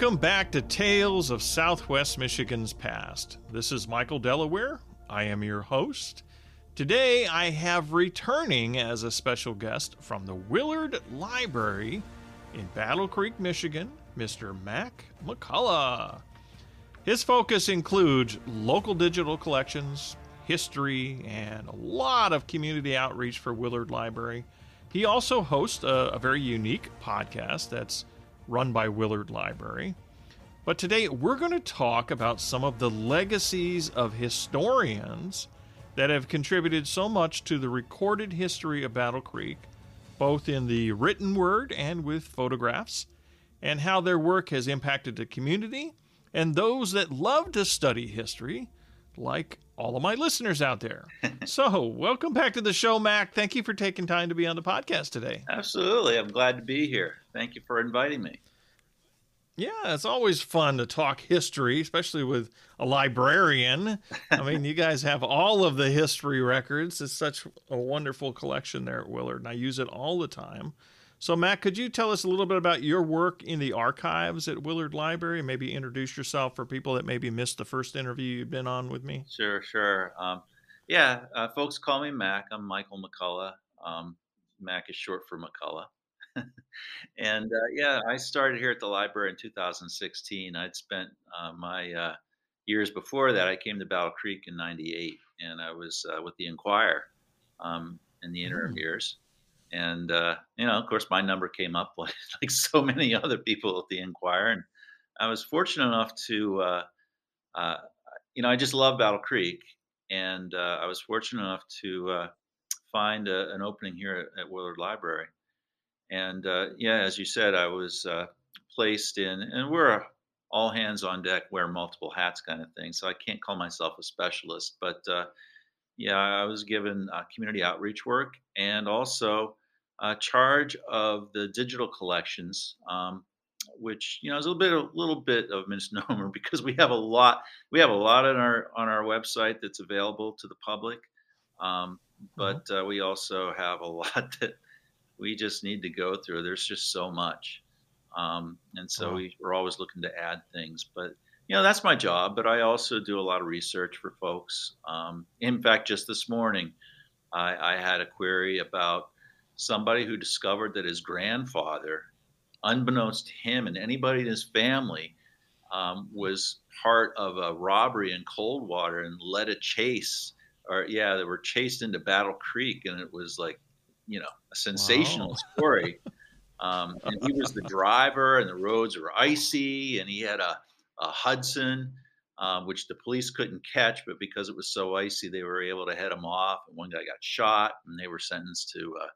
Welcome back to Tales of Southwest Michigan's Past. This is Michael Delaware. I am your host. Today I have returning as a special guest from the Willard Library in Battle Creek, Michigan, Mr. Mac McCollough. His focus includes local digital collections, history, and a lot of community outreach for Willard Library. He also hosts a, a very unique podcast that's run by Willard Library. But today we're going to talk about some of the legacies of historians that have contributed so much to the recorded history of Battle Creek, both in the written word and with photographs, and how their work has impacted the community and those that love to study history, like all of my listeners out there. so, welcome back to the show, Mac. Thank you for taking time to be on the podcast today. Absolutely. I'm glad to be here. Thank you for inviting me. Yeah, it's always fun to talk history, especially with a librarian. I mean, you guys have all of the history records. It's such a wonderful collection there at Willard, and I use it all the time. So, Mac, could you tell us a little bit about your work in the archives at Willard Library? Maybe introduce yourself for people that maybe missed the first interview you've been on with me. Sure, sure. Um, yeah, uh, folks call me Mac. I'm Michael McCollough. Um, Mac is short for McCollough. and uh, yeah, I started here at the library in 2016. I'd spent uh, my uh, years before that. I came to Battle Creek in '98, and I was uh, with the Enquirer um, in the interim mm. years and uh, you know, of course, my number came up like, like so many other people at the Enquirer, and I was fortunate enough to, uh, uh, you know, I just love Battle Creek, and uh, I was fortunate enough to uh, find a, an opening here at, at, Willard Library, and uh, yeah, as you said, I was placed in, and we're all hands on deck, wear multiple hats kind of thing, so I can't call myself a specialist, but yeah, I was given uh, community outreach work and also uh, charge of the digital collections, um, which you know is a little bit a little bit of misnomer because we have a lot we have a lot on our on our website that's available to the public, um, mm-hmm. but uh, we also have a lot that we just need to go through. There's just so much, um, and so wow. we, we're always looking to add things, but you know that's my job but i also do a lot of research for folks um, in fact just this morning I, I, had a query about somebody who discovered that his grandfather unbeknownst to him and anybody in his family um, was part of a robbery in coldwater and led a chase or yeah they were chased into battle creek and it was like you know a sensational wow. story um, and he was the driver and the roads were icy and he had a uh, Hudson, um, which the police couldn't catch, but because it was so icy, they were able to head him off. And one guy got shot, and they were sentenced to uh,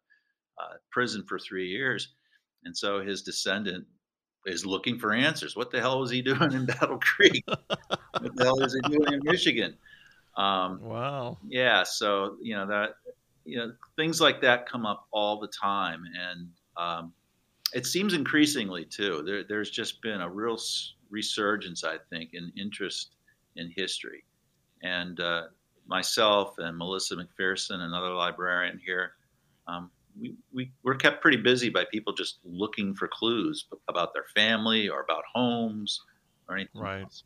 uh, prison for three years. And so his descendant is looking for answers. What the hell was he doing in Battle Creek? what the hell was he doing in Michigan? Um, wow. Yeah. So you know that you know things like that come up all the time, and um, it seems increasingly too. There, there's just been a real resurgence, I think, in interest in history. And uh, myself and Melissa McPherson, another librarian here, um, we, we, we're kept pretty busy by people just looking for clues about their family or about homes or anything right. else.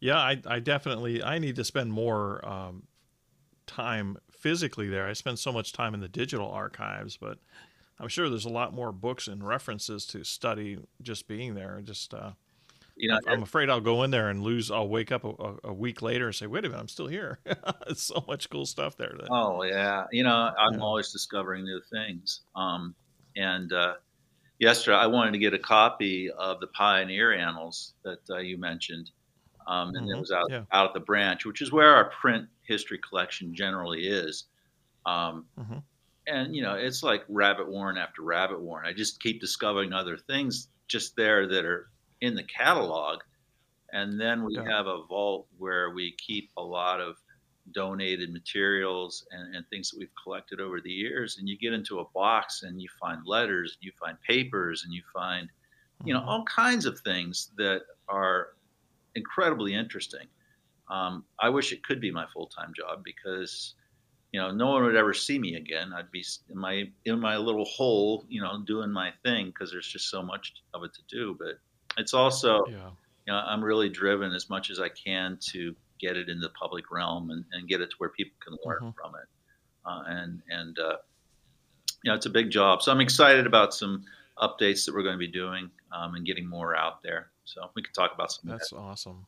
Yeah, I, I definitely I need to spend more um, time physically there. I spend so much time in the digital archives, but I'm sure there's a lot more books and references to study just being there. Just uh, you know, I'm afraid I'll go in there and lose. I'll wake up a, a week later and say, "Wait a minute, I'm still here." it's so much cool stuff there. That, oh yeah, you know, I'm yeah. always discovering new things. Um, and uh, yesterday, I wanted to get a copy of the Pioneer Annals that uh, you mentioned, um, and mm-hmm. it was out yeah. out at the branch, which is where our print history collection generally is. Um, mm-hmm and you know it's like rabbit warren after rabbit warren i just keep discovering other things just there that are in the catalog and then we yeah. have a vault where we keep a lot of donated materials and, and, things that we've collected over the years and you get into a box and you find letters and you find papers and you find you know mm-hmm. all kinds of things that are incredibly interesting um, i wish it could be my full-time job because you know, no one would ever see me again. I'd be in my in my little hole, you know, doing my thing because there's just so much of it to do. But it's also, yeah. you know, I'm really driven as much as I can to get it in the public realm and, and get it to where people can learn mm-hmm. from it. Uh, and and uh, you know, it's a big job. So I'm excited about some updates that we're going to be doing um, and getting more out there. So we could talk about some. That's that. awesome.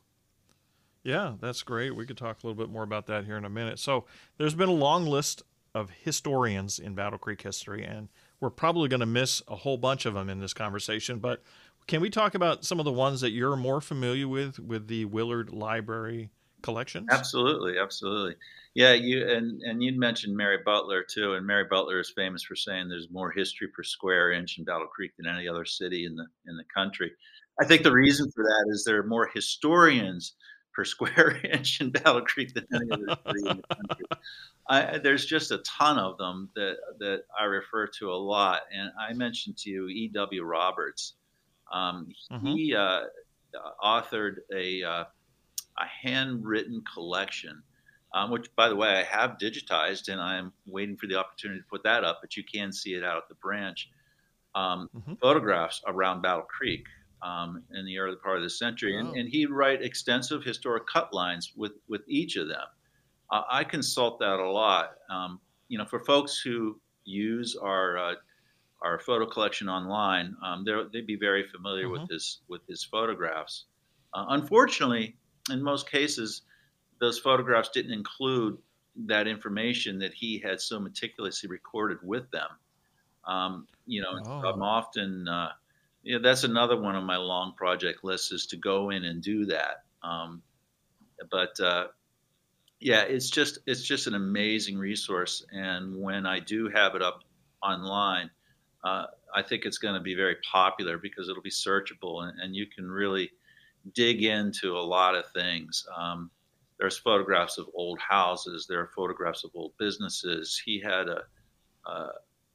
Yeah, that's great. We could talk a little bit more about that here in a minute. So there's been a long list of historians in Battle Creek history, and we're probably going to miss a whole bunch of them in this conversation. But can we talk about some of the ones that you're more familiar with with the Willard Library collections? Absolutely, absolutely. Yeah, you and and you'd mentioned Mary Butler too, and Mary Butler is famous for saying there's more history per square inch in Battle Creek than any other city in the in the country. I think the reason for that is there are more historians per square inch in Battle Creek than any other city in the country. I, there's just a ton of them that that I refer to a lot, and I mentioned to you E.W. Roberts. Um, mm-hmm. He uh, authored a uh, a handwritten collection, um, which, by the way, I have digitized, and I'm waiting for the opportunity to put that up. But you can see it out at the branch. Um, mm-hmm. Photographs around Battle Creek um, in the early part of the century, and, and he'd write extensive historic cut lines with with each of them. Uh, I consult that a lot. Um, you know, for folks who use our uh, our photo collection online, um, they'd be very familiar mm-hmm. with his with his photographs. Uh, unfortunately, in most cases, those photographs didn't include that information that he had so meticulously recorded with them. Um, you know, oh. I'm often, uh, yeah, that's another one of my long project lists is to go in and do that. Um, but uh, yeah, it's just it's just an amazing resource, and when I do have it up online, uh, I think it's going to be very popular because it'll be searchable, and, and you can really dig into a lot of things. Um, there's photographs of old houses. There are photographs of old businesses. He had a a,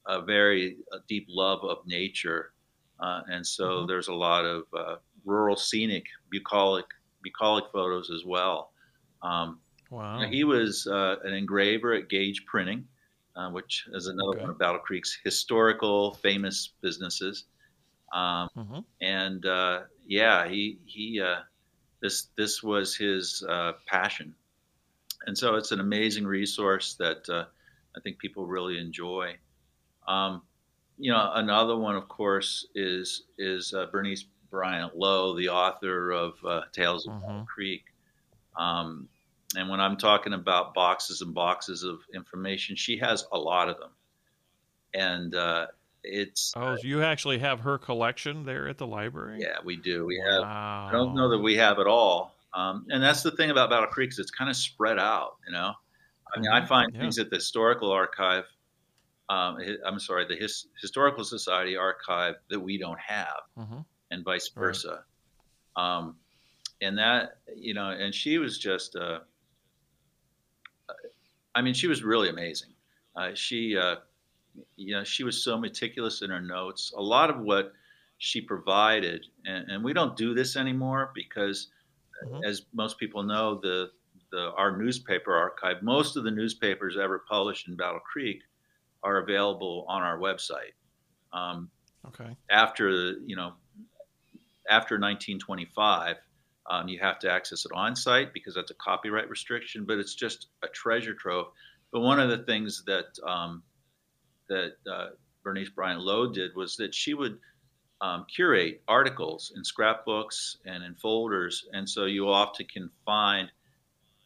a very a deep love of nature, uh, and so mm-hmm. there's a lot of uh, rural scenic bucolic bucolic photos as well. Um, wow. He was uh, an engraver at Gage Printing, uh, which is another okay. one of Battle Creek's historical famous businesses. Um, mm-hmm. And uh, yeah, he he uh, this this was his uh, passion, and so it's an amazing resource that uh, I think people really enjoy. Um, you know, another one, of course, is is uh, Bernice Bryant Lowe, the author of uh, Tales of mm-hmm. Creek. Um, and when I'm talking about boxes and boxes of information, she has a lot of them. And uh, it's oh, uh, you actually have her collection there at the library. Yeah, we do. We have. Wow. I don't know that we have it all, um, and that's the thing about Battle Creek is it's kind of spread out. You know, I mean, I mm-hmm. find yeah. things at the historical archive. Um, I'm sorry, the His, historical society archive that we don't have, mm-hmm. and vice versa. Right. Um, and that you know, and she was just. Uh, I mean, she was really amazing. Uh, she uh, you know, she was so meticulous in her notes. A lot of what she provided, and, and we don't do this anymore because, mm-hmm. as most people know, the, the our newspaper archive, most of the newspapers ever published in Battle Creek, are available on our website. Um, okay. After you know, after 1925. Um, you have to access it on site because that's a copyright restriction, but it's just a treasure trove. But one of the things that um, that uh, Bernice Bryant Lowe did was that she would um, curate articles in scrapbooks and in folders, and so you often can find.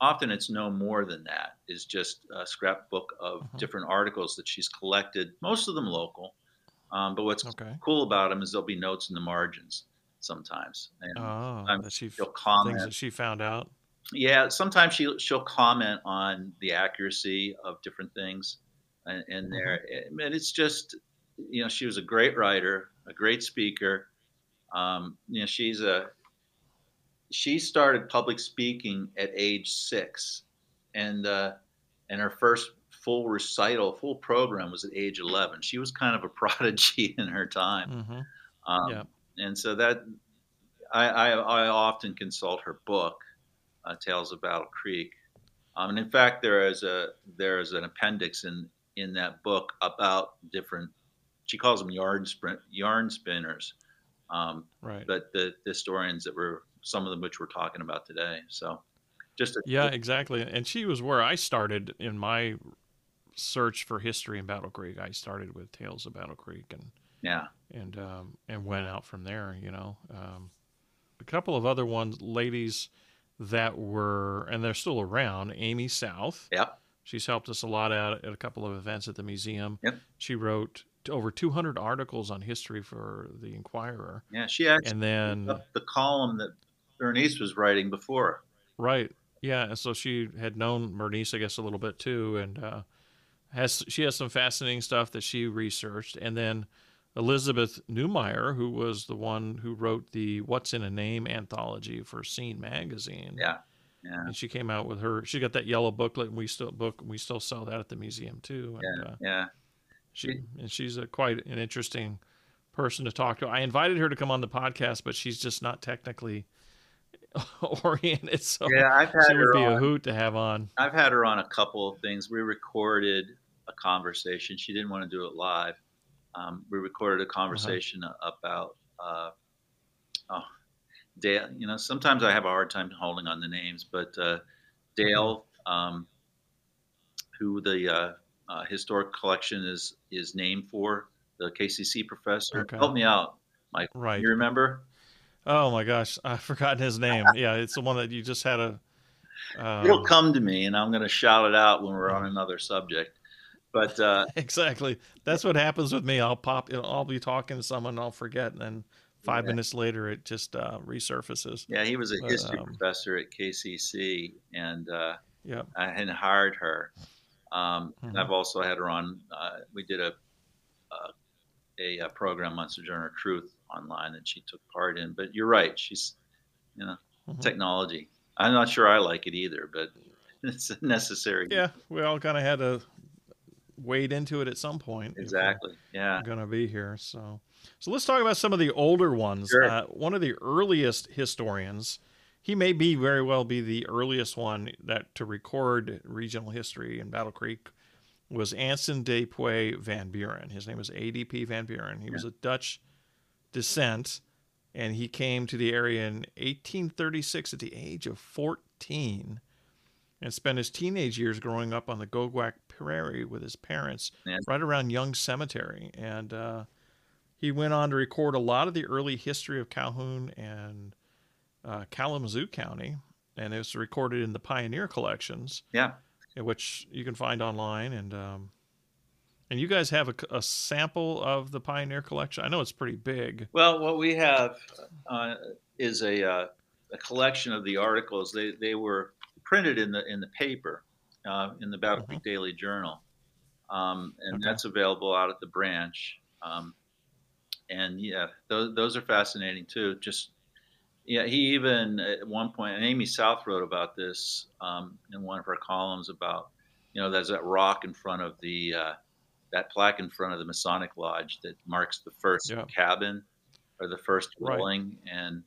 Often it's no more than that. Is just a scrapbook of mm-hmm. different articles that she's collected, most of them local. Um, but what's okay. cool about them is there'll be notes in the margins sometimes. And oh, that she she'll comment. Things that she found out. Yeah, sometimes she she'll comment on the accuracy of different things in, mm-hmm. there. And it's just, you know, she was a great writer, a great speaker. Um, you know, she's a she started public speaking at age six, and uh, and her first full recital, full program was at age eleven. She was kind of a prodigy in her time. Mm-hmm. Um, yeah. And so that I, I, I often consult her book, uh, Tales of Battle Creek, Um, and in fact, there is a there is an appendix in in that book about different. She calls them yarn sprint yarn spinners, um, right? But the, the historians that were some of them which we're talking about today. So, just a, yeah, exactly. And she was where I started in my search for history in Battle Creek. I started with Tales of Battle Creek, and yeah, and um, and went out from there. You know, um, a couple of other ones, ladies that were, and they're still around. Amy South. Yeah. She's helped us a lot out at a couple of events at the museum. Yep. She wrote over 200 articles on history for the Enquirer. Yeah, she actually and then the column that Bernice was writing before. Right. Yeah. And so she had known Bernice, I guess, a little bit too, and uh, has she has some fascinating stuff that she researched, and then Elizabeth Newmeyer, who was the one who wrote the "What's in a Name" anthology for Scene magazine. Yeah. Yeah. And she came out with her. She got that yellow booklet, and we still book. We still sell that at the museum too. And, yeah. Uh, yeah. She and she's a quite an interesting person to talk to. I invited her to come on the podcast, but she's just not technically oriented. So yeah, I've had she her would be on. a hoot to have on. I've had her on a couple of things. We recorded a conversation. She didn't want to do it live. Um, we recorded a Uh-huh. conversation uh-huh. about uh, oh, Dale. You know, sometimes I have a hard time holding on the names, but uh, Dale, um, who the uh, uh, historic collection is is named for, the KCC professor. Okay. Help me out, Mike. Right. You remember? Oh my gosh, I've forgotten his name. yeah, it's the one that you just had a. Um, It'll come to me, and I'm going to shout it out when we're on another subject. But uh, exactly, that's what happens with me. I'll pop. I'll be talking to someone, and I'll forget, and then five Yeah. minutes later, it just uh, resurfaces. yeah, he was a But, history um, professor at KCC, and uh, Yeah. I had hired her. Um, and Mhm. I've also had her on. Uh, we did a, a a program on Sojourner Truth online that she took part in. But you're right, she's you know Mhm. technology. I'm not sure I like it either, but it's necessary. Yeah, we all kind of had to wade into it at some point. exactly. Yeah, Going to be here, so so let's talk about some of the older ones. Sure. Uh, one of the earliest historians, he may be very well be the earliest one that to record regional history in Battle Creek, was Anson de Puy van Buren. His name was ADP van Buren. He was a Dutch descent, and he came to the area in 1836 at the age of 14 and spent his teenage years growing up on the Goguac Prairie with his parents, Yeah. right around Young Cemetery. And uh, he went on to record a lot of the early history of Calhoun and uh, Kalamazoo County, and it was recorded in the Pioneer collections, yeah. which you can find online. And um, and you guys have a, a sample of the Pioneer collection. I know it's pretty big. Well, what we have uh, is a, uh, a collection of the articles. They, they were printed in the in the paper, uh, in the Battle Creek Daily Journal, um, and Okay. that's available out at the branch. Um, and yeah, those, those are fascinating too. Just yeah, he even at one point, and Amy South wrote about this um, in one of her columns about you know there's that rock in front of the uh, that plaque in front of the Masonic Lodge that marks the first Yeah. cabin or the first Right. dwelling, and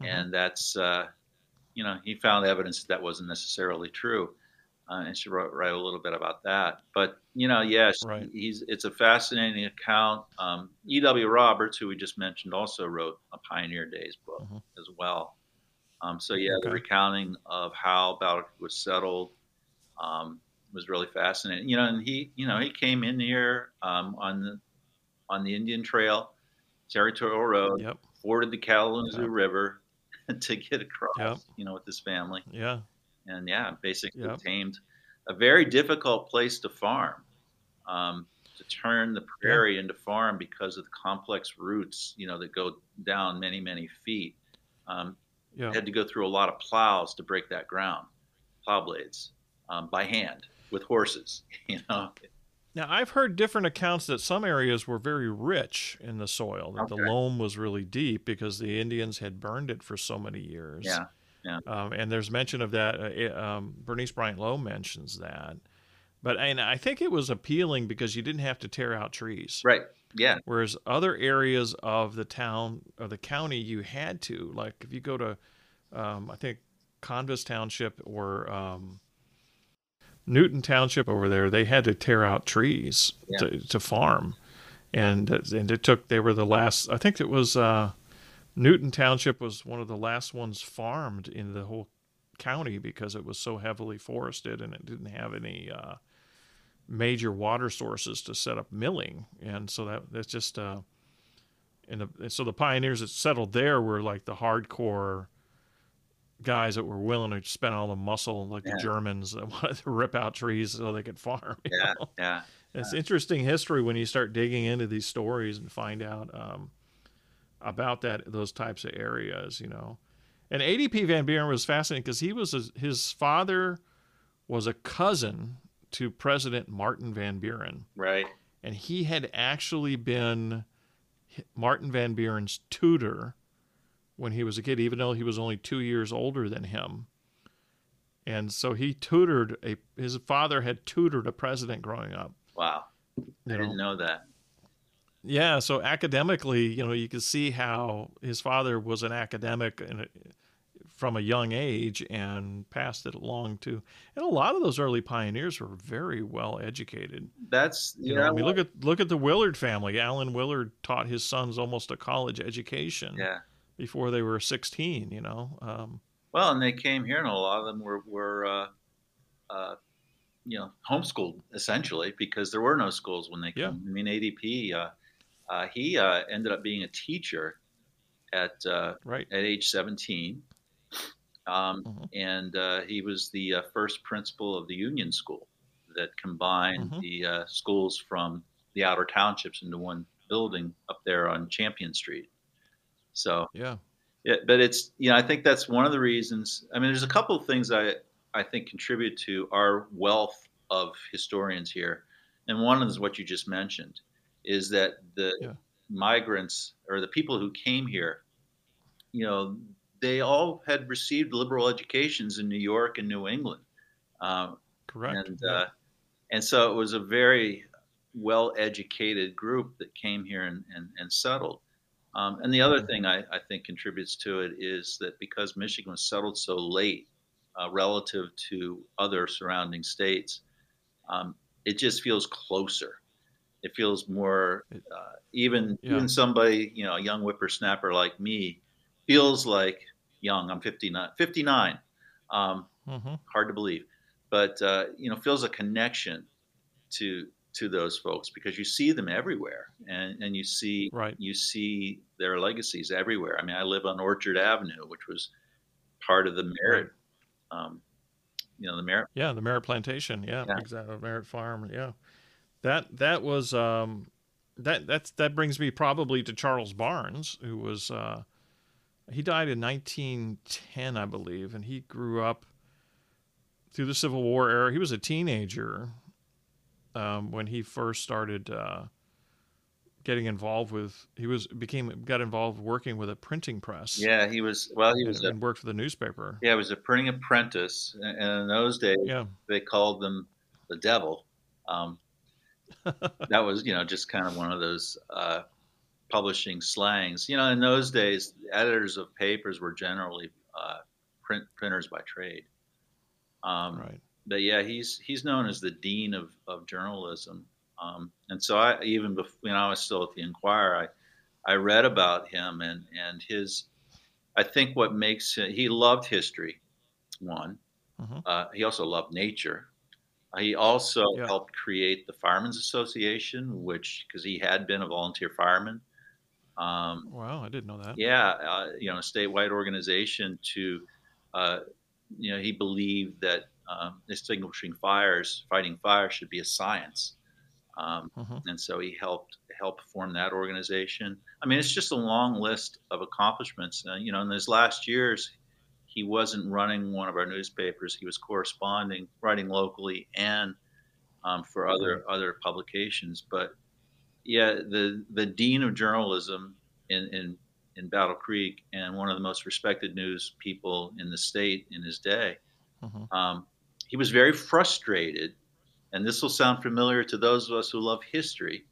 Mhm. and that's uh, you know he found evidence that, that wasn't necessarily true, uh, and she wrote write a little bit about that. But you know, yes, Right. he's it's a fascinating account. Um, E.W. Roberts, who we just mentioned, also wrote a Pioneer Days book Mhm. as well. Um, so yeah, the recounting of how Battle was settled um, was really fascinating. You know, and he, you know, he came in here um, on the on the Indian Trail, Territorial Road, Yep. forded the Kalamazoo Yep. River to get across. Yep. You know, with his family, Yeah. And yeah, basically Yep. tamed a very difficult place to farm. Um, to turn the prairie into farm because of the complex roots, you know, that go down many, many feet. Um, Yeah. had to go through a lot of plows to break that ground, plow blades, um, by hand with horses. You know, Now, I've heard different accounts that some areas were very rich in the soil, that the loam was really deep because the Indians had burned it for so many years. yeah, yeah. Um, and there's mention of that. Uh, it- um, Bernice Bryant Lowe mentions that. But and I think it was appealing because you didn't have to tear out trees. right, yeah, Whereas other areas of the town of the county, you had to. Like if you go to, um, I think Convis Township or um, Newton Township over there, they had to tear out trees Yeah. to, to farm, and uh, and it took. They were the last. I think it was uh, Newton Township was one of the last ones farmed in the whole county because it was so heavily forested and it didn't have any uh, major water sources to set up milling, and so that that's just. Uh, and the, so the pioneers that settled there were like the hardcore guys that were willing to spend all the muscle, like Yeah. the Germans that wanted to rip out trees so they could farm. Yeah, know? yeah, It's interesting history when you start digging into these stories and find out um, about that those types of areas, you know. And ADP Van Buren was fascinating because he was a, his father was a cousin to President Martin Van Buren, right. and he had actually been Martin Van Buren's tutor when he was a kid, even though he was only two years older than him. And so he tutored a his father had tutored a president growing up. Wow, I know? didn't know that. Yeah, so academically, you know, you can see how his father was an academic and from a young age and passed it along to. And a lot of those early pioneers were very well educated. That's You know, know, I mean, look at look at the Willard family. Alan Willard taught his sons almost a college education yeah. before they were 16. You know, um, Well, and they came here, and a lot of them were were uh, uh, you know homeschooled essentially because there were no schools when they came. Yeah. I mean, ADP uh, uh, he uh, ended up being a teacher at uh, right? at age 17. Um, Mhm. And uh, he was the uh, first principal of the Union School that combined Mhm. the uh, schools from the outer townships into one building up there on Champion Street. So, Yeah, yeah, but it's, you know, I think that's one of the reasons. I mean, there's a couple of things I, I think contribute to our wealth of historians here. And one is what you just mentioned is that the Yeah. migrants or the people who came here, you know, they all had received liberal educations in New York and New England. Um, correct. and yeah. uh, and so it was a very well educated group that came here and, and, and settled. Um, and the other Mhm. thing I, I think contributes to it is that because Michigan was settled so late uh, relative to other surrounding states, um, it just feels closer. It feels more uh, even Yeah. even somebody you know a young whippersnapper like me feels like young. I'm 59. 59. Um, Mhm. hard to believe, but uh, you know, feels a connection to to those folks because you see them everywhere, and and you see Right. you see their legacies everywhere. I mean, I live on Orchard Avenue, which was part of the Merritt, um, you know, the Merritt. Yeah, the Merritt Plantation. Yeah, Yeah. exactly. Merritt Farm. Yeah, that that was um, that that's that brings me probably to Charles Barnes, who was uh, he died in 1910, I believe, and he grew up through the Civil War era. He was a teenager um, when he first started uh, getting involved with. He was became got involved working with a printing press. Yeah, he was. Well, he and, was. A, and worked for the newspaper. yeah, he was a printing apprentice, and and in those days Yeah, they called them the devil. Um, that was, you know, just kind of one of those uh, publishing slangs. You know, in those days, editors of papers were generally uh, print printers by trade. Um, right. But yeah, he's he's known as the dean of of journalism. Um, and so I even before know I was still at the Enquirer, I I read about him and and his. I think what makes he loved history, one. Mhm. Uh, he also loved nature. He also Yeah. helped create the Firemen's Association, which because he had been a volunteer fireman. Um, Wow, I didn't know that. yeah, uh, you know, a statewide organization to, uh, you know, he believed that um, extinguishing fires, fighting fires, should be a science, um, Mhm. and so he helped help form that organization. I mean, it's just a long list of accomplishments. Uh, you know, in his last years, he wasn't running one of our newspapers; he was corresponding, writing locally, and um, for other other publications. But yeah, the the dean of journalism in in in Battle Creek and one of the most respected news people in the state in his day. Mhm. Um, he was very frustrated, and this will sound familiar to those of us who love history.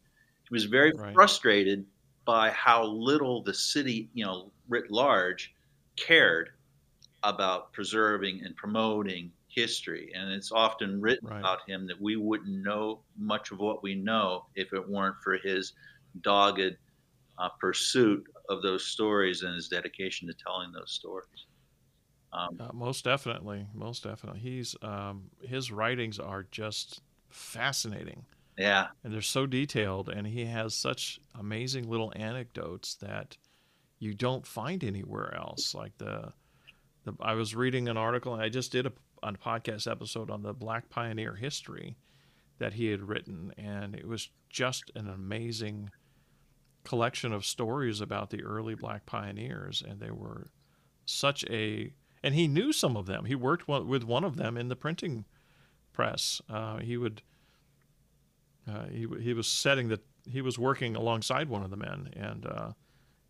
He was very Right. frustrated by how little the city, you know, writ large, cared about preserving and promoting history, and it's often written Right. about him that we wouldn't know much of what we know if it weren't for his dogged uh, pursuit of those stories and his dedication to telling those stories. Um, Uh, most definitely, most definitely. He's um, his writings are just fascinating, yeah, and they're so detailed, and he has such amazing little anecdotes that you don't find anywhere else. Like the, the I was reading an article, and I just did a, a podcast episode on the Black Pioneer history that he had written, and it was just an amazing collection of stories about the early Black pioneers, and they were such a and he knew some of them. He worked with one of them in the printing press. Uh, he would uh, he he was setting the he was working alongside one of the men and uh,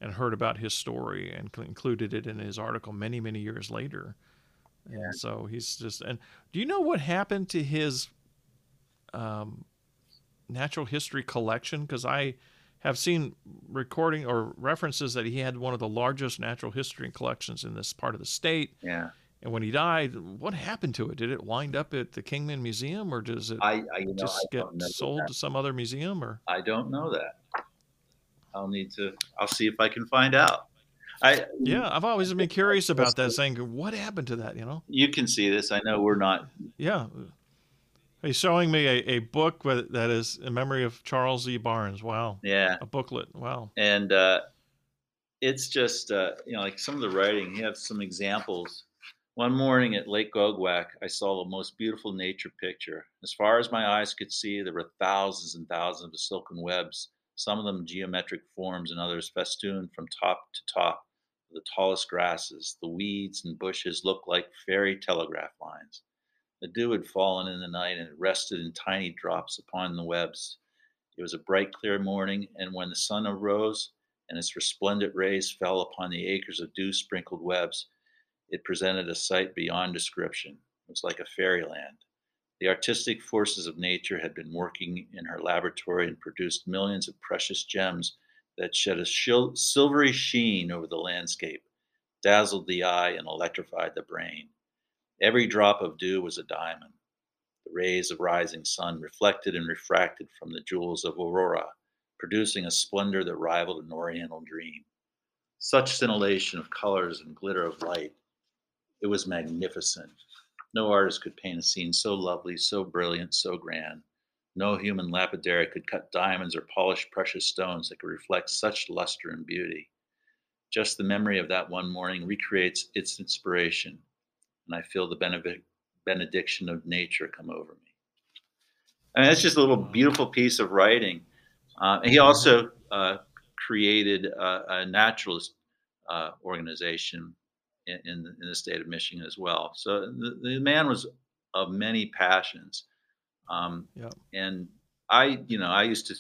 and heard about his story and included it in his article many many years later. Yeah. And so he's just and do you know what happened to his um, natural history collection? Because I have seen recording or references that he had one of the largest natural history collections in this part of the state. yeah. And when he died, what happened to it? Did it wind up at the Kingman Museum, or does it I, I you know, just get sold that. to some other museum? Or I don't know that. I'll need to. I'll see if I can find out. I yeah, I've always been curious about that. Saying, what happened to that? You know? You can see this. I know we're not. Yeah. He's showing me a, a book with, that is in memory of Charles E. Barnes. Wow. Yeah, A booklet. Wow. and uh, it's just uh, you know like some of the writing. You have some examples. One morning at Lake Goguac, I saw the most beautiful nature picture. As far as my eyes could see, there were thousands and thousands of silken webs, some of them geometric forms and others festooned from top to top. The tallest grasses, the weeds and bushes looked like fairy telegraph lines. The dew had fallen in the night and it rested in tiny drops upon the webs. It was a bright, clear morning, and when the sun arose and its resplendent rays fell upon the acres of dew sprinkled webs, it presented a sight beyond description. It was like a fairyland. The artistic forces of nature had been working in her laboratory and produced millions of precious gems that shed a shil- silvery sheen over the landscape, dazzled the eye, and electrified the brain. Every drop of dew was a diamond. The rays of rising sun reflected and refracted from the jewels of aurora, producing a splendor that rivaled an oriental dream. Such scintillation of colors and glitter of light. It was magnificent. No artist could paint a scene so lovely, so brilliant, so grand. No human lapidary could cut diamonds or polish precious stones that could reflect such luster and beauty. Just the memory of that one morning recreates its inspiration, and I feel the benedic- benediction of nature come over me. I mean, that's just a little beautiful piece of writing. Uh, he also uh, created a, a naturalist uh, organization in, in, the state of Michigan as well. So the, the man was of many passions. Um, Yep. And I, you know, I used to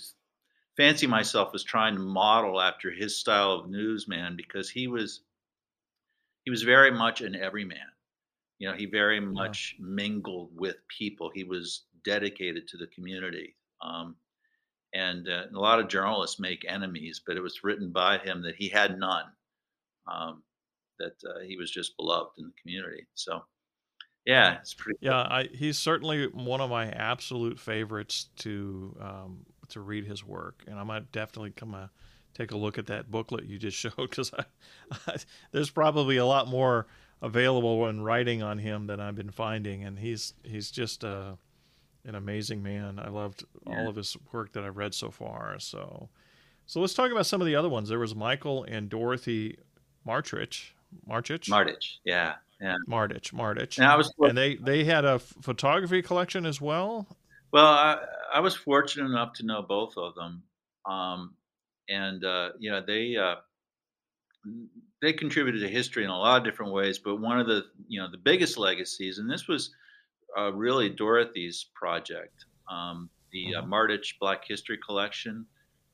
fancy myself as trying to model after his style of newsman because he was he was very much an everyman. You know, he very much mingled with people. He was dedicated to the community. Um, and uh, a lot of journalists make enemies, but it was written by him that he had none. Um, that uh, he was just beloved in the community. So, yeah, it's pretty. Yeah, I, he's certainly one of my absolute favorites to um, to read his work, and I might definitely come uh, take a look at that booklet you just showed because I, I, there's probably a lot more available in writing on him than I've been finding, and he's he's just uh, an amazing man. I loved Yeah. all of his work that I've read so far. So, so let's talk about some of the other ones. There was Michael and Dorothy Martrich, Marchich, Mardich, yeah, yeah. Mardich, Mardich And I was and they they had a photography collection as well. Well, I, I was fortunate enough to know both of them, um, and uh, you know they uh, they contributed to history in a lot of different ways. But one of the you know the biggest legacies, and this was uh, really Dorothy's project, um, the uh, Mhm. Mardich Black History Collection,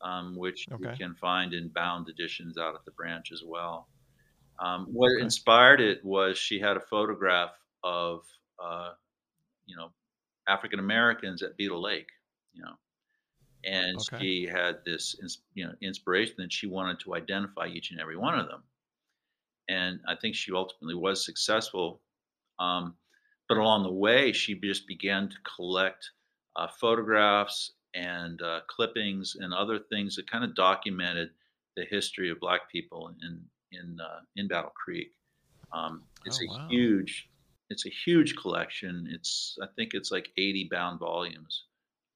um, which Okay. you can find in bound editions out at the branch as well. Um, what Okay. inspired it was she had a photograph of uh, you know African Americans at Beadle Lake, you know, and Okay. she had this, you know, inspiration that she wanted to identify each and every one of them, and I think she ultimately was successful. Um, but along the way, she just began to collect uh, photographs and uh, clippings and other things that kind of documented the history of Black people in in uh, in Battle Creek. Um, it's Oh, a wow. huge, it's a huge collection. It's I think it's like 80 bound volumes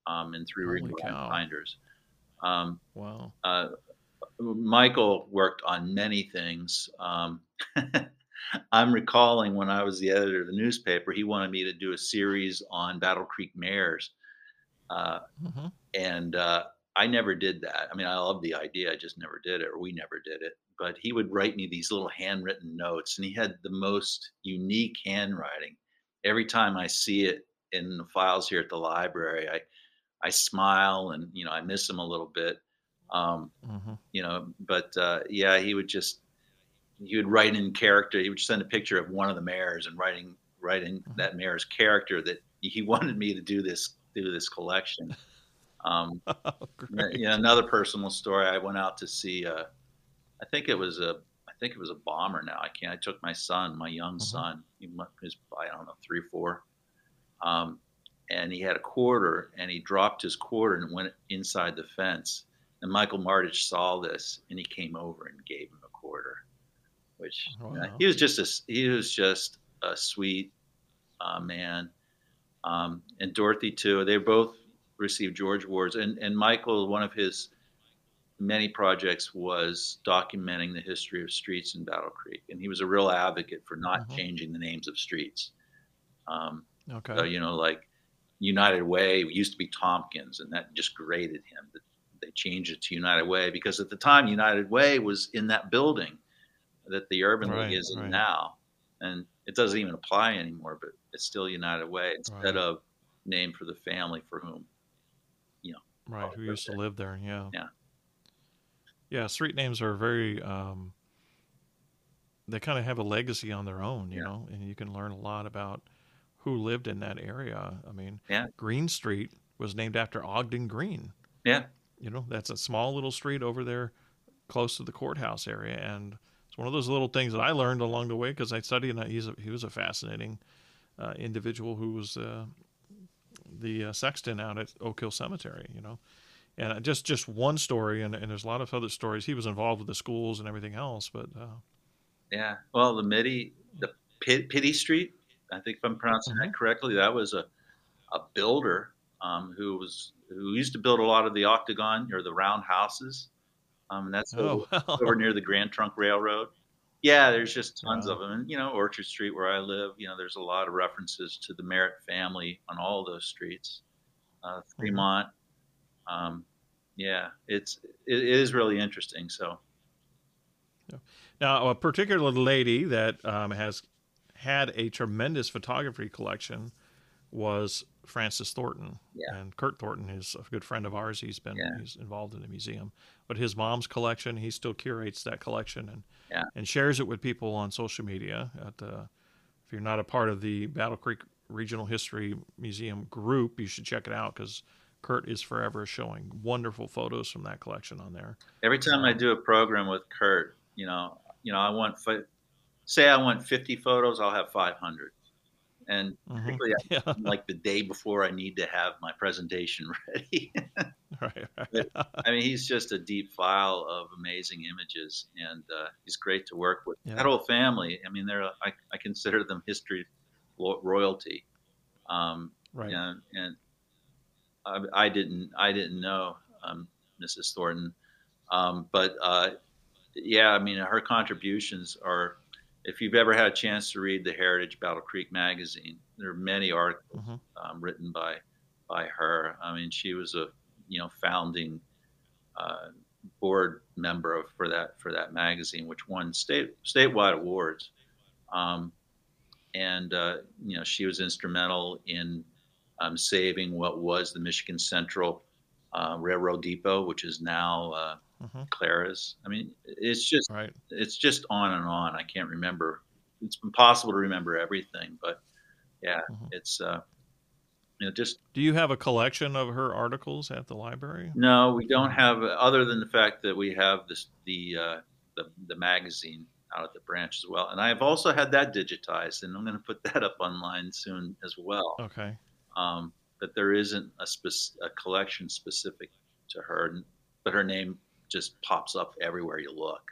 um, in three ring binders. Um, Wow. uh, Michael worked on many things. Um, I'm recalling when I was the editor of the newspaper, he wanted me to do a series on Battle Creek mayors. Uh, hmm and uh, I never did that. I mean, I love the idea, I just never did it, or we never did it. But he would write me these little handwritten notes, and he had the most unique handwriting. Every time I see it in the files here at the library, I I smile and you know I miss him a little bit. Um, hmm you know, but uh, yeah, he would just he would write in character. He would send a picture of one of the mayors and writing writing Mhm. that mayor's character that he wanted me to do this do this collection. Um, Oh, you know, another personal story. I went out to see. Uh, I think it was a. I think it was a bomber. Now I can't. I took my son, my young Mhm. son. He was I don't know three, four, um, and he had a quarter, and he dropped his quarter and went inside the fence. And Michael Mardich saw this, and he came over and gave him a quarter, which Wow. he was just a he was just a sweet uh, man, um, and Dorothy too. They both received George awards, and and Michael, one of his many projects was documenting the history of streets in Battle Creek, and he was a real advocate for not Mhm. changing the names of streets. Um, Okay. so, you know, like United Way used to be Tompkins, and that just grated him that they changed it to United Way because at the time United Way was in that building that the Urban Right, League is in right. now, and it doesn't even apply anymore. But it's still United Way instead Right. of name for the family for whom. You know, right. Who used to live there? Yeah. Yeah. Yeah. Street names are very. Um, they kind of have a legacy on their own, you Yeah. know, and you can learn a lot about who lived in that area. I mean, Yeah. Green Street was named after Ogden Green. Yeah, You know, that's a small little street over there close to the courthouse area. And it's one of those little things that I learned along the way because I studied and he's a, he was a fascinating uh, individual who was uh, the uh, sexton out at Oak Hill Cemetery, you know. And just just one story, and, and there's a lot of other stories. He was involved with the schools and everything else, but uh, yeah. Well, the Midi, the Pit, Pity Street, I think if I'm pronouncing Mhm. that correctly, that was a a builder um, who was who used to build a lot of the octagon or the round houses. Um, and that's over, oh, over near the Grand Trunk Railroad. Yeah, there's just tons Wow. of them. And, you know, Orchard Street where I live, you know, there's a lot of references to the Merritt family on all those streets. Uh, Fremont. Um, yeah, it's it, it is really interesting. So Now, a particular lady that um, has had a tremendous photography collection was Frances Thornton. Yeah. And Kurt Thornton is a good friend of ours. He's been Yeah. he's involved in the museum. But his mom's collection, he still curates that collection and Yeah. and shares it with people on social media. At uh, if you're not a part of the Battle Creek Regional History Museum group, you should check it out because Kurt is forever showing wonderful photos from that collection on there. every time I do a program with Kurt, you know, you know, I want say I want 50 photos, I'll have 500. And Mhm. particularly Yeah, like the day before I need to have my presentation ready. right, right. I mean, he's just a deep file of amazing images, and uh, he's great to work with. Yeah. That whole family, I mean, they're I, I consider them history royalty. Um, right. and, and I, I didn't I didn't know um, Mrs. Thornton, um, but uh, yeah, I mean, her contributions are. If you've ever had a chance to read the Heritage Battle Creek magazine, there are many articles Mhm. um, written by by her. I mean, she was a you know founding uh, board member of, for that for that magazine, which won state statewide awards. Um, and uh, you know, she was instrumental in um, saving what was the Michigan Central uh, Railroad Depot, which is now uh, Mhm. Clara's. I mean, it's just Right. it's just on and on. I can't remember. It's impossible to remember everything, but yeah, Mhm. it's uh, you know just Do you have a collection of her articles at the library? no. We don't have other than the fact that we have this the uh, the, the magazine out at the branch as well. And I have also had that digitized, and I'm going to put that up online soon as well. Okay. Um, but there isn't a, spec- a collection specific to her, but her name just pops up everywhere you look.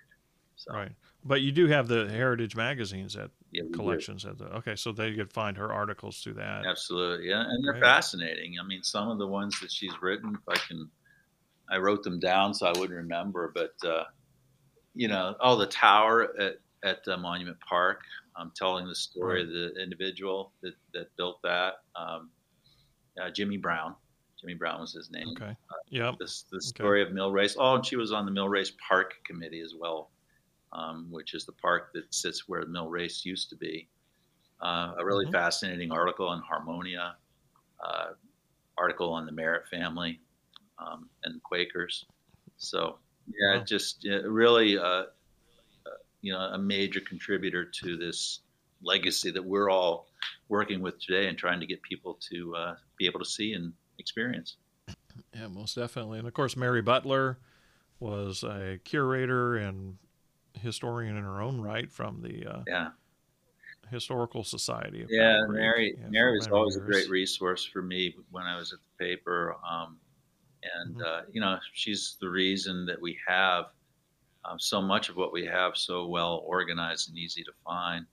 So. Right. But you do have the Heritage magazines at yeah, collections at the okay, so they could find her articles through that. Absolutely, yeah, and they're right. fascinating. I mean, some of the ones that she's written, if I can, I wrote them down so I wouldn't remember, but uh, you know, oh, the tower at at uh, Monument Park, um, telling the story right. of the individual that that built that, um, uh, Jimmy Brown. Jimmy Brown was his name. Okay. Yeah. This the story okay. of Mill Race. Oh, and she was on the Mill Race Park Committee as well um, which is the park that sits where Mill Race used to be. Uh, a really mm-hmm. fascinating article on Harmonia, uh, article on the Merritt family um, and Quakers. So yeah, wow. just really, uh, uh, you know, a major contributor to this legacy that we're all working with today and trying to get people to uh, be able to see and experience. Yeah, most definitely. And of course, Mary Butler was a curator and historian in her own right from the uh, yeah historical society. yeah, Mary yeah, Mary was always years. a great resource for me when I was at the paper, um, and mm-hmm. uh, you know she's the reason that we have um, so much of what we have so well organized and easy to find.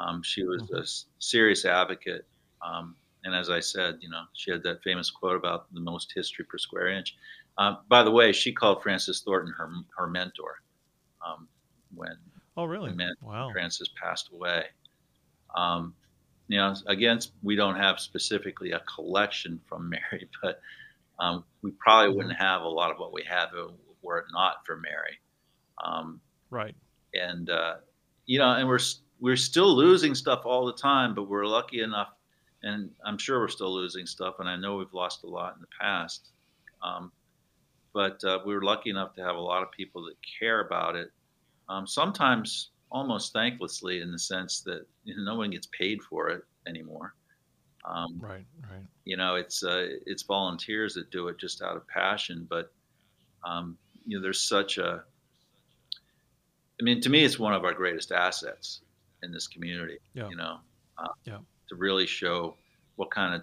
Um, she was mm-hmm. a serious advocate. Um, and as I said, you know, she had that famous quote about the most history per square inch. Uh, by the way, she called Frances Thornton her her mentor. Um, when oh really when wow Frances passed away. Um, you know, again, we don't have specifically a collection from Mary, but um, we probably mm-hmm. wouldn't have a lot of what we have were it not for Mary. Um, right. And uh, you know, and we're we're still losing stuff all the time, but we're lucky enough, and I'm sure we're still losing stuff, and I know we've lost a lot in the past. Um, but uh, we were lucky enough to have a lot of people that care about it um, sometimes almost thanklessly in the sense that you know, no one gets paid for it anymore. Um, right, right. You know, it's uh, it's volunteers that do it just out of passion, but um, you know, there's such a. I mean, to me, it's one of our greatest assets in this community. Yeah. You know, uh, yeah. To really show what kind of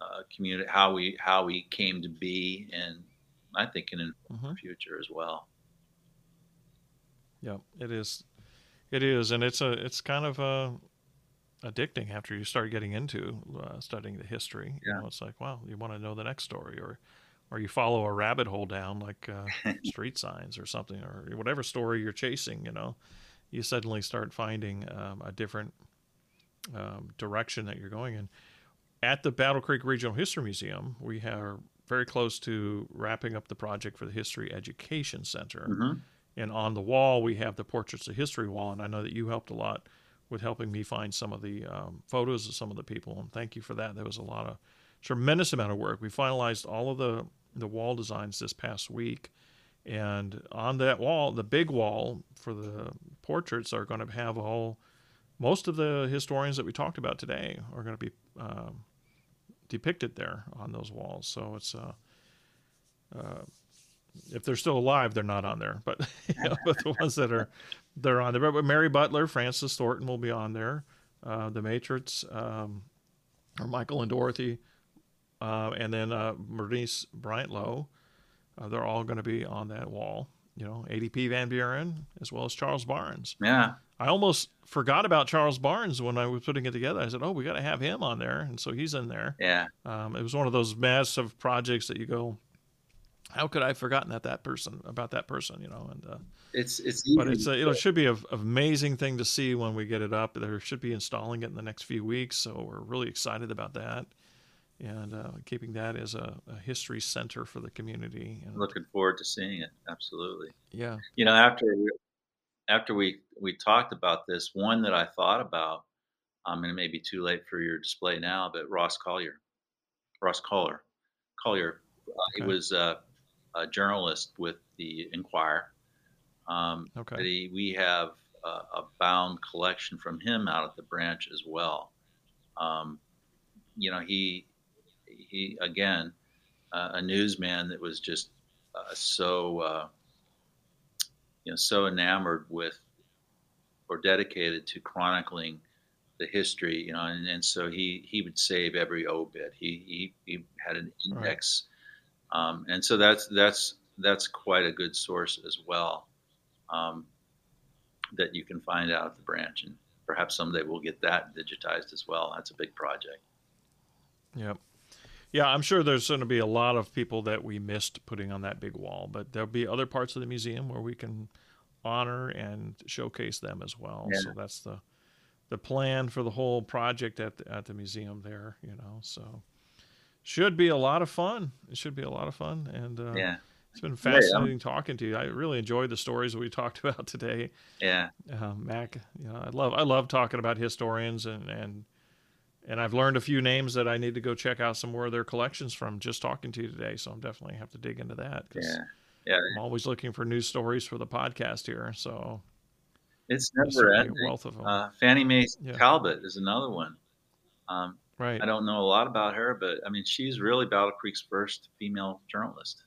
uh, community, how we how we came to be, and I think in the mm-hmm. future as well yeah, it is. It is, and it's a it's kind of uh, addicting after you start getting into uh, studying the history. Yeah. You know, it's like, wow, you want to know the next story, or or you follow a rabbit hole down like uh, street signs or something, or whatever story you're chasing. You know, you suddenly start finding um, a different um, direction that you're going in. At the Battle Creek Regional History Museum, we are very close to wrapping up the project for the History Education Center. Mm-hmm and on the wall, we have the Portraits of History wall. And I know that you helped a lot with helping me find some of the um, photos of some of the people. And thank you for that. There was a lot of tremendous amount of work. We finalized all of the, the wall designs this past week. And on that wall, the big wall for the portraits are going to have all, most of the historians that we talked about today are going to be um, depicted there on those walls. So it's uh, uh, if they're still alive, they're not on there. But, you know, but the ones that are, they're on there. But Mary Butler, Frances Thornton will be on there. Uh, the Matrix, um, or Michael and Dorothy, uh, and then uh, Bernice Bryant Lowe. Uh, they're all going to be on that wall. You know, ADP Van Buren as well as Charles Barnes. Yeah. I almost forgot about Charles Barnes when I was putting it together. I said, "Oh, we got to have him on there," and so he's in there. Yeah. Um, it was one of those massive projects that you go, how could I have forgotten that that person about that person, you know? And uh, it's it's but it's a, it should be an amazing thing to see when we get it up. There should be installing it in the next few weeks, so we're really excited about that, and uh, keeping that as a, a, history center for the community. And, Looking forward to seeing it. Absolutely. Yeah. You know, after we, after we we talked about this, one that I thought about, um, and it may be too late for your display now, but Ross Collier, Ross Collier, Collier, uh, okay. he was. Uh, a journalist with the Enquirer. Um, okay. He, we have a, a, bound collection from him out at the branch as well. Um, you know, he he again uh, a newsman that was just uh, so uh, you know so enamored with or dedicated to chronicling the history, you know, and, and so he he would save every obit. He he, he had an index, right. um, and so that's that's that's quite a good source as well um, that you can find out at the branch, and perhaps someday we'll get that digitized as well. That's a big project. Yep. Yeah, I'm sure there's going to be a lot of people that we missed putting on that big wall, but there'll be other parts of the museum where we can honor and showcase them as well. Yeah. So that's the the plan for the whole project at the, at the museum there. You know, so should be a lot of fun. It should be a lot of fun, and uh, yeah. It's been fascinating yeah, talking to you. I really enjoyed the stories that we talked about today. Yeah, uh, Mac. You know, I love I love talking about historians and and and I've learned a few names that I need to go check out some more of their collections from just talking to you today. So I'm definitely have to dig into that. Yeah, yeah. I'm always looking for new stories for the podcast here. So it's never ending. wealth of them. Uh, Fannie Mae yeah. Talbot is another one. Um, right. I don't know a lot about her, but I mean, she's really Battle Creek's first female journalist.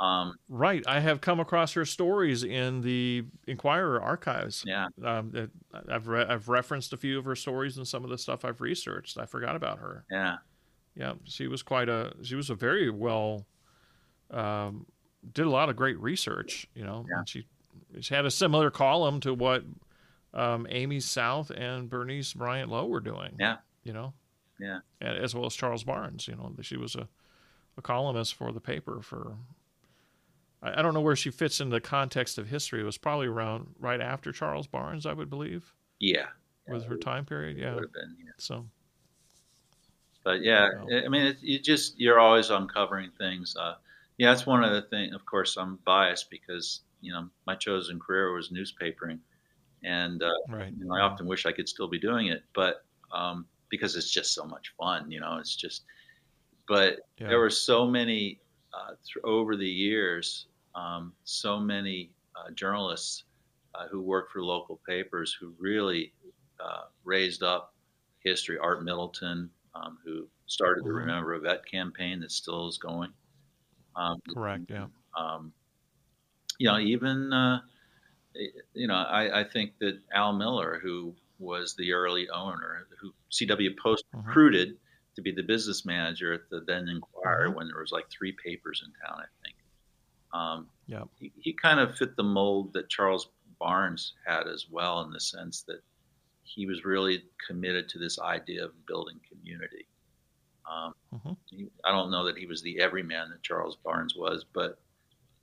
Um, right. I have come across her stories in the Enquirer archives. Yeah. Um, I've re- I've referenced a few of her stories and some of the stuff I've researched. I forgot about her. Yeah. Yeah. She was quite a. She was a very well. Um, did a lot of great research. You know. Yeah. she she had a similar column to what um, Amy South and Bernice Bryant Lowe were doing. Yeah. You know. Yeah. As well as Charles Barnes. You know, she was a, a columnist for the paper for I, don't know where she fits in the context of history. It was probably around right after Charles Barnes, I would believe. Yeah. With her time period, yeah. Been, yeah. So. But yeah, I mean, it, you just you're always uncovering things. Uh, yeah, that's one of the things. Of course, I'm biased because you know my chosen career was newspapering, and uh, right. you know, I often wish I could still be doing it, but um, because it's just so much fun. You know, it's just. But yeah. there were so many uh, th- over the years um, so many uh, journalists uh, who work for local papers who really uh, raised up history. Art Middleton, um, who started the. Remember a Vet campaign that still is going. Um, Correct. Yeah. Um, you know, even uh, you know, I, I, think that Al Miller, who was the early owner, who C.W. Post mm-hmm. recruited to be the business manager at the then Enquirer mm-hmm. when there was like three papers in town, I think. Um, yeah, he, he, kind of fit the mold that Charles Barnes had as well, in the sense that he was really committed to this idea of building community. Um, mm-hmm. he, I don't know that he was the everyman that Charles Barnes was, but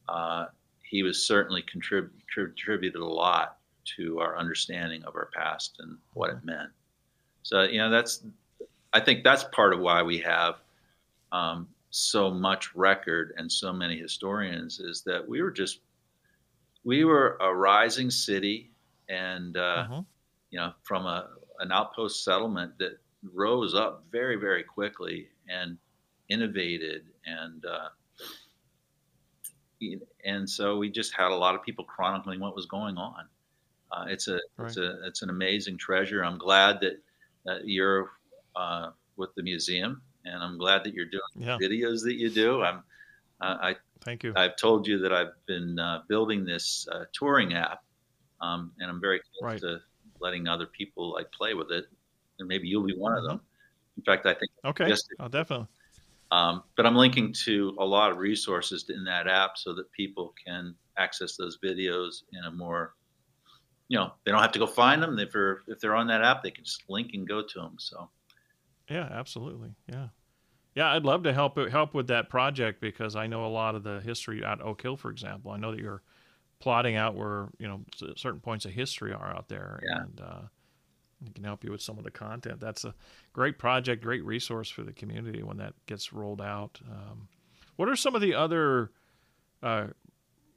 uh, he was certainly contrib- contributed a lot to our understanding of our past and what it mm-hmm. meant. So you know that's I think that's part of why we have um, so much record and so many historians is that we were just we were a rising city and uh, uh-huh. you know from a an outpost settlement that rose up very very quickly and innovated and uh, and so we just had a lot of people chronicling what was going on. Uh, it's a right. it's a it's an amazing treasure. I'm glad that, that you're uh, with the museum and I'm glad that you're doing yeah. videos that you do. I'm, uh, I thank you. I've told you that I've been uh, building this uh, touring app, um, and I'm very close right. to letting other people like play with it, and maybe you'll be one mm-hmm. of them. In fact, I think okay, oh, definitely. Um, but I'm linking to a lot of resources in that app so that people can access those videos in a more, you know, they don't have to go find them. If they're if they're on that app, they can just link and go to them. So yeah, absolutely. Yeah. Yeah, I'd love to help help with that project because I know a lot of the history at Oak Hill, for example. I know that you're plotting out where you know certain points of history are out there, yeah. and uh, it can help you with some of the content. That's a great project, great resource for the community when that gets rolled out. Um, what are some of the other uh,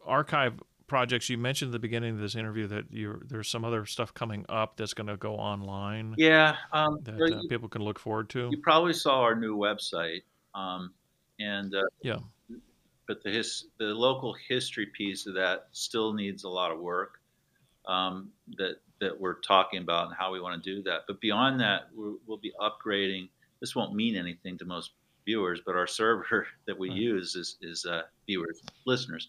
archive projects. You mentioned at the beginning of this interview that you there's some other stuff coming up that's going to go online yeah um, that uh, you, people can look forward to. You probably saw our new website um, and uh, yeah. but the his the local history piece of that still needs a lot of work um, that that we're talking about and how we want to do that. But beyond that we will be upgrading. This won't mean anything to most viewers but our server that we right. use is is uh, viewers listeners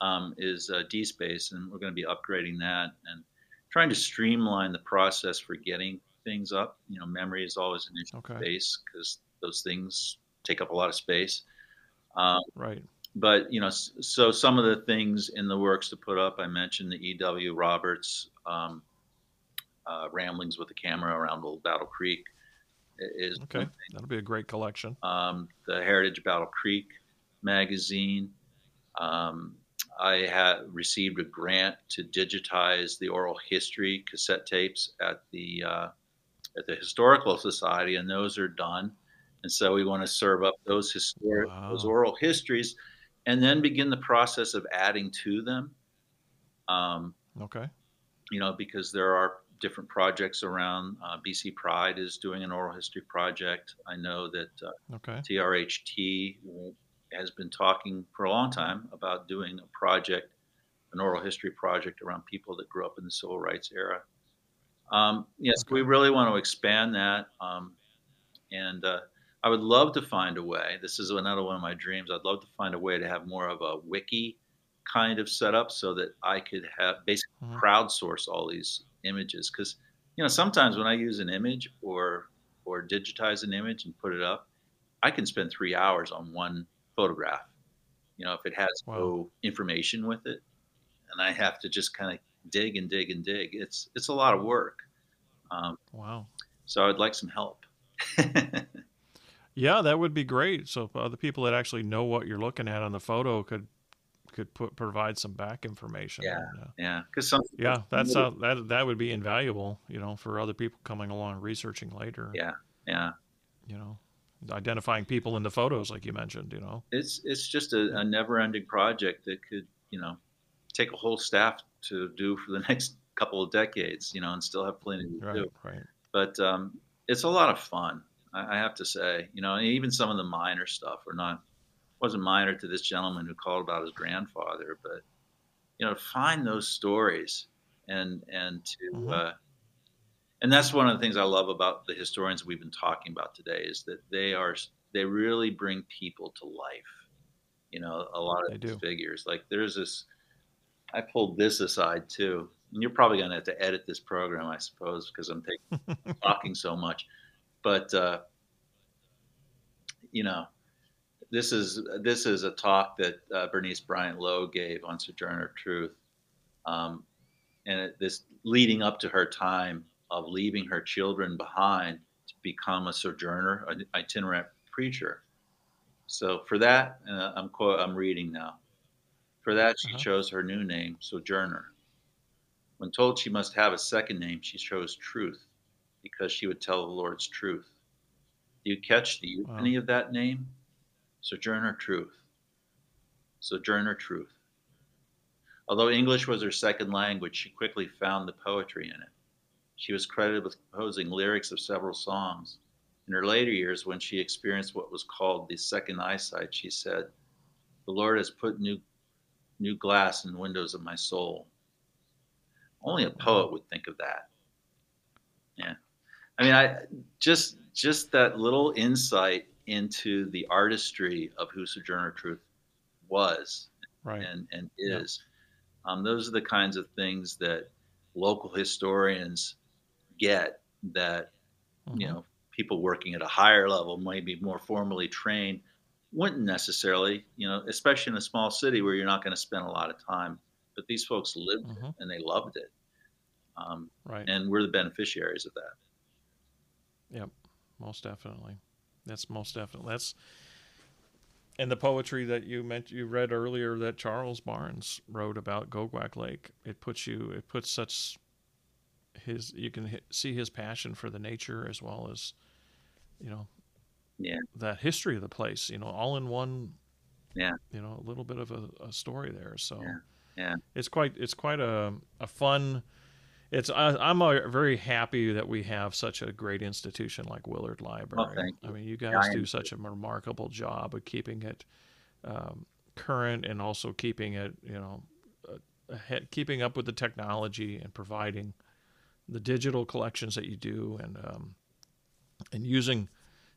um, is uh, DSpace, and we're going to be upgrading that and trying to streamline the process for getting things up. You know, memory is always an issue Okay. space because those things take up a lot of space. Um, Right. but you know, so some of the things in the works to put up, I mentioned the E.W. Roberts um, uh, ramblings with the camera around Old Battle Creek is Okay. That'll be a great collection. um, the Heritage Battle Creek magazine. Um, I had received a grant to digitize the oral history cassette tapes at the uh, at the Historical Society, and those are done. And so we want to serve up those historic those oral histories, and then begin the process of adding to them. Um, Okay. you know, because there are different projects around. Uh, BC Pride is doing an oral history project. I know that uh, Okay. TRHT has been talking for a long time about doing a project, an oral history project around people that grew up in the civil rights era. Um, yes, Okay. we really want to expand that. Um, and uh, I would love to find a way. This is another one of my dreams. I'd love to find a way to have more of a wiki kind of setup so that I could have basically Mhm. crowdsource all these images. Because you know sometimes when I use an image or or digitize an image and put it up, I can spend three hours on one photograph. You know, if it has Wow. no information with it, and I have to just kind of dig and dig and dig. It's it's a lot of work. Um, Wow. so I'd like some help. Yeah, that would be great. So other people that actually know what you're looking at on the photo could could put provide some back information. Yeah. And, uh, yeah, because some yeah, that's uh, that that would be invaluable, you know, for other people coming along researching later. Yeah. yeah. You know, identifying people in the photos like you mentioned, you know. It's it's just a, a never-ending project that could you know take a whole staff to do for the next couple of decades. You know, and still have plenty to Right, do. right. But um, it's a lot of fun. I, I have to say. You know, even some of the minor stuff are not wasn't minor to this gentleman who called about his grandfather, but you know, find those stories and and to Mhm. uh, and that's one of the things I love about the historians we've been talking about today is that they are they really bring people to life. You know, a lot of these figures. Like there's this. I pulled this aside too, and you're probably going to have to edit this program, I suppose, because I'm taking, talking so much. But uh, you know, this is this is a talk that uh, Bernice Bryant Lowe gave on Sojourner Truth, um, and it, this leading up to her time of leaving her children behind to become a sojourner, an itinerant preacher. So for that, uh, I'm quote, I'm reading now. For that, she Uh-huh. chose her new name, Sojourner. When told she must have a second name, she chose Truth, because she would tell the Lord's truth. Do you catch the Wow. euphony of that name? Sojourner Truth. Sojourner Truth. Although English was her second language, she quickly found the poetry in it. She was credited with composing lyrics of several songs. In her later years, when she experienced what was called the second eyesight, she said, The Lord has put new, new glass in the windows of my soul. Only a poet would think of that. Yeah. I mean, I just just that little insight into the artistry of who Sojourner Truth was Right. and, and Yeah. is. Um, those are the kinds of things that local historians get that you Mhm. know people working at a higher level, maybe more formally trained, wouldn't necessarily. You know, especially in a small city where you're not going to spend a lot of time. But these folks lived Mhm. and they loved it, um, Right. and we're the beneficiaries of that. Yep, most definitely. That's most definitely. That's and the poetry that you meant you read earlier that Charles Barnes wrote about Goguac Lake. It puts you. It puts such his. You can see his passion for the nature as well as, you know, Yeah. that history of the place. You know, all in one. Yeah. You know, a little bit of a, a story there. So. Yeah. Yeah. It's quite. It's quite a a fun. It's I, I'm uh very happy that we have such a great institution like Willard Library. thank I mean, you guys I do such a remarkable job of keeping it um, current and also keeping it, you know, uh, ahead, keeping up with the technology and providing the digital collections that you do, and um, and using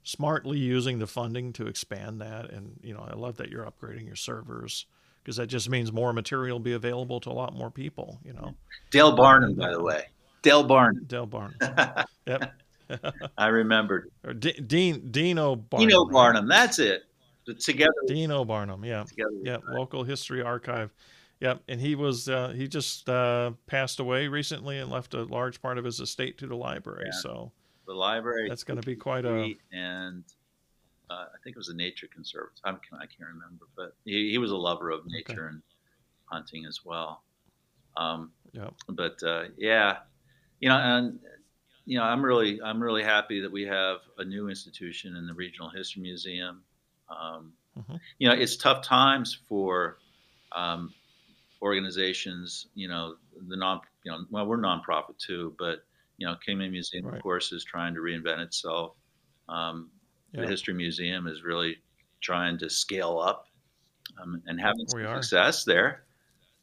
smartly using the funding to expand that. And you know, I love that you're upgrading your servers because that just means more material will be available to a lot more people. You know. Dale Barnum, by the way. Dale Barnum. Dale Barnum. yep. I remembered. Or D- Dean Dino Barnum. Dino Barnum. That's it. Together. Dino Barnum. Yeah. Together. Yeah. Local History Archive. Yep. And he was uh, he just uh, passed away recently and left a large part of his estate to the library. Yeah. So the library. That's going to be quite a. And uh, I think it was a nature conservative. I can't, I can't remember, but he, he was a lover of nature okay. and hunting as well. Um, yeah. But uh, yeah, you know, and you know, I'm really I'm really happy that we have a new institution in the Regional History Museum. Um, mm-hmm. You know, it's tough times for um, organizations. You know, the non you know well we're nonprofit too, but you know, Kingman Museum right. of course is trying to reinvent itself. Um, yeah. The History Museum is really trying to scale up um, and having some success there.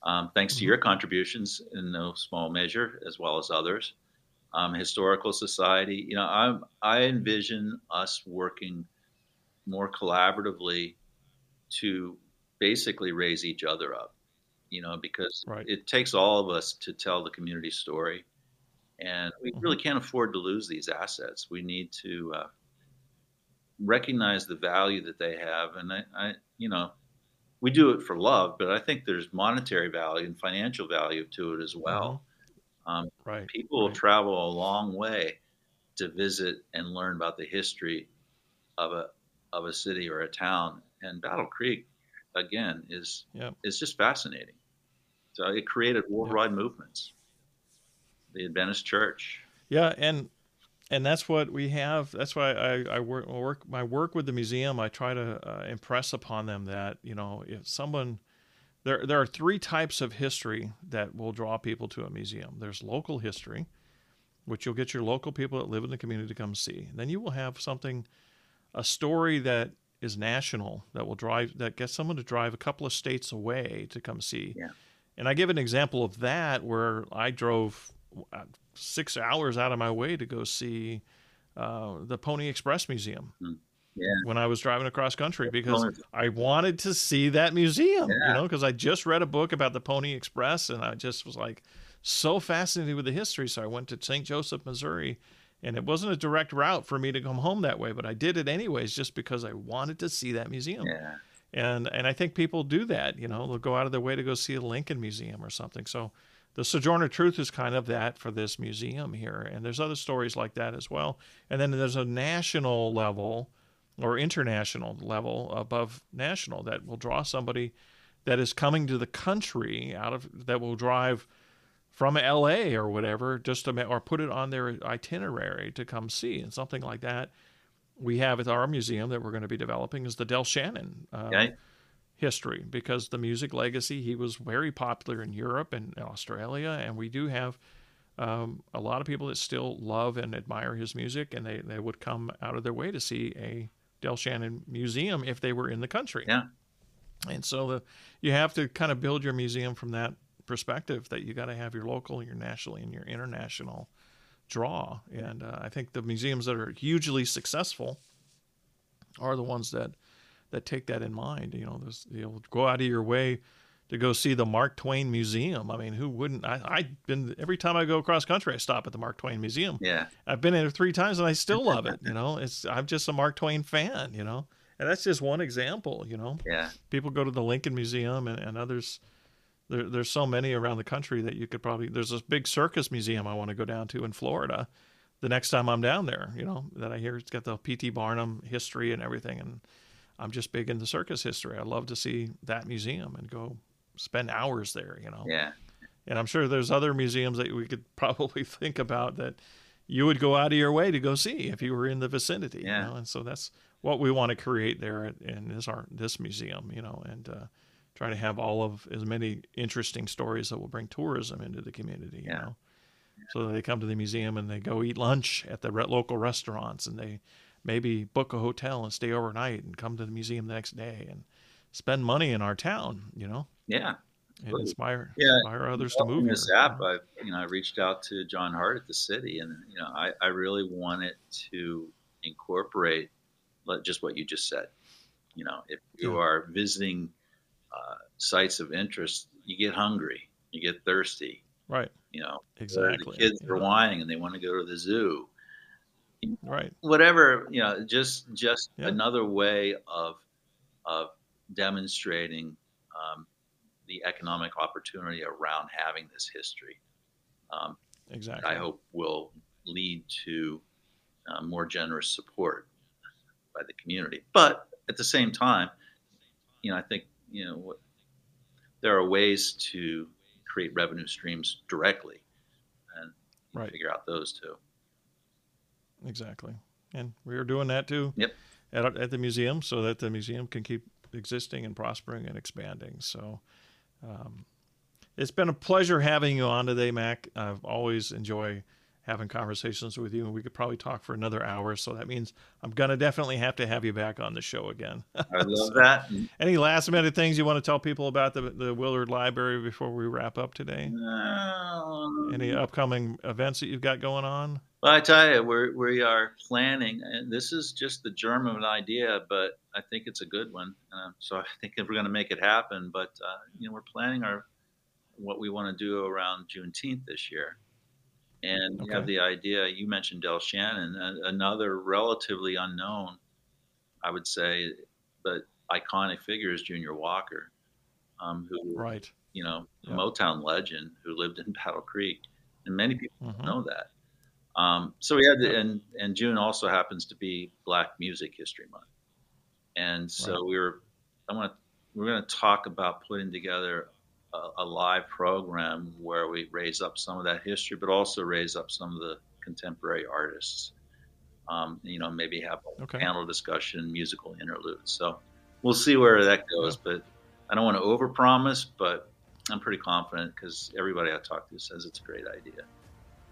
Um, thanks mm-hmm. to your contributions in no small measure, as well as others um, historical society. You know, I I envision us working more collaboratively to basically raise each other up. You know, because right. it takes all of us to tell the community story, and we mm-hmm. really can't afford to lose these assets. We need to uh, recognize the value that they have, and I, I, you know, we do it for love, but I think there's monetary value and financial value to it as well. Mm-hmm um, right. People right. travel a long way to visit and learn about the history of a of a city or a town. And Battle Creek, again, is yep. is just fascinating. So it created worldwide yep. movements. The Adventist Church. Yeah, and and that's what we have. That's why I, I work, work my work with the museum. I try to uh, impress upon them that you know if someone there there are three types of history that will draw people to a museum. There's local history, which you'll get your local people that live in the community to come see. Then you will have something, a story that is national that will drive that gets someone to drive a couple of states away to come see. Yeah. And I give an example of that where I drove uh, six hours out of my way to go see uh, the Pony Express Museum. Mm yeah. when I was driving across country because I wanted to see that museum, yeah. you know, because I just read a book about the Pony Express and I just was like so fascinated with the history. So I went to St. Joseph, Missouri, and it wasn't a direct route for me to come home that way, but I did it anyways just because I wanted to see that museum. Yeah. And and I think people do that, you know, they'll go out of their way to go see a Lincoln Museum or something. So the Sojourner Truth is kind of that for this museum here. And there's other stories like that as well. And then there's a national level or international level above national that will draw somebody that is coming to the country out of that will drive from LA or whatever just to or put it on their itinerary to come see and something like that we have at our museum that we're going to be developing is the Del Shannon uh, okay. history because the music legacy he was very popular in Europe and Australia and we do have um, a lot of people that still love and admire his music and they, they would come out of their way to see a Del Shannon Museum if they were in the country. Yeah. And so the, you have to kind of build your museum from that perspective that you got to have your local, your national, and your international draw. And uh, I think the museums that are hugely successful are the ones that that take that in mind. You know, you'll go out of your way to go see the Mark Twain Museum. I mean, who wouldn't? I, I've been every time I go across country, I stop at the Mark Twain Museum. Yeah, I've been in it three times and I still love it. You know, it's I'm just a Mark Twain fan. You know, and that's just one example. You know, yeah. People go to the Lincoln Museum and, and others. There, there's so many around the country that you could probably. There's this big circus museum I want to go down to in Florida. The next time I'm down there, you know, that I hear it's got the P.T. Barnum history and everything, and I'm just big into circus history. I'd love to see that museum and go spend hours there, you know. Yeah. And I'm sure there's other museums that we could probably think about that you would go out of your way to go see if you were in the vicinity. Yeah. You know? And so that's what we want to create there in this art this museum, you know, and uh, try to have all of as many interesting stories that will bring tourism into the community. You yeah. know. So they come to the museum and they go eat lunch at the local restaurants and they maybe book a hotel and stay overnight and come to the museum the next day and spend money in our town, you know. Yeah. And inspire yeah. inspire others to move. This here. app, I you know I reached out to John Hart at the city, and you know I, I really wanted to incorporate just what you just said. You know, if you yeah. are visiting uh, sites of interest, you get hungry, you get thirsty. Right. You know, exactly. The kids yeah. are whining and they want to go to the zoo. Right. Whatever, you know, just just yeah. another way of of demonstrating um, the economic opportunity around having this history. Um, exactly. I hope will lead to uh, more generous support by the community. But at the same time, you know, I think you know what, there are ways to create revenue streams directly, and right. figure out those too. Exactly, and we are doing that too. Yep. At, at the museum, so that the museum can keep existing and prospering and expanding. So. Um, it's been a pleasure having you on today, Mac. I've always enjoy having conversations with you, and we could probably talk for another hour. So that means I'm gonna definitely have to have you back on the show again. I love so, that. Any last minute things you want to tell people about the the Willard Library before we wrap up today? Um, Any upcoming events that you've got going on? Well, I tell you, we're, we are planning, and this is just the germ of an idea, but I think it's a good one. Uh, so I think if we're going to make it happen, but uh, you know, we're planning our what we want to do around Juneteenth this year. And okay. we have the idea, you mentioned Del Shannon, another relatively unknown, I would say, but iconic figure is Junior Walker, um, who, right. you know, a Motown legend who lived in Battle Creek. And many people mm-hmm. know that. Um, so we had, the, and, and June also happens to be Black Music History Month. And so right. we were, I want to, we're going to talk about putting together a, live program where we raise up some of that history, but also raise up some of the contemporary artists. Um, you know, maybe have a okay. panel discussion, musical interludes. So we'll see where that goes. Yeah. But I don't want to overpromise, but I'm pretty confident because everybody I talk to says it's a great idea.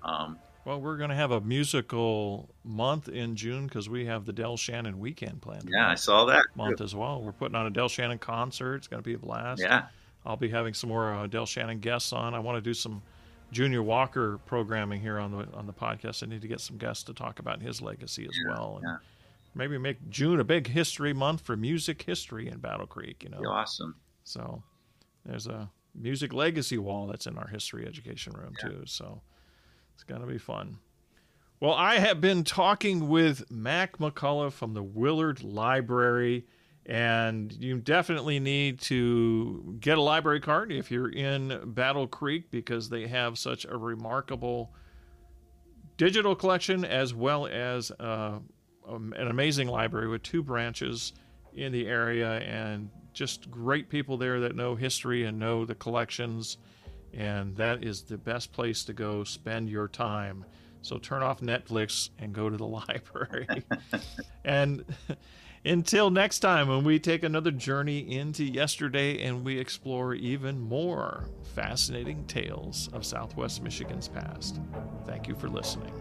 Um, well, we're going to have a musical month in June because we have the Del Shannon weekend planned. Yeah, I saw that month as well. We're putting on a Del Shannon concert. It's going to be a blast. Yeah. I'll be having some more uh, Del Shannon guests on. I want to do some Junior Walker programming here on the on the podcast. I need to get some guests to talk about his legacy as yeah, well, and yeah. maybe make June a big history month for music history in Battle Creek. You know, awesome. So there's a music legacy wall that's in our history education room yeah. too. So it's gonna be fun. Well, I have been talking with Mac McCollough from the Willard Library. And you definitely need to get a library card if you're in Battle Creek because they have such a remarkable digital collection as well as uh, um, an amazing library with two branches in the area and just great people there that know history and know the collections. And that is the best place to go spend your time. So turn off Netflix and go to the library. and until next time, when we take another journey into yesterday and we explore even more fascinating tales of Southwest Michigan's past. Thank you for listening.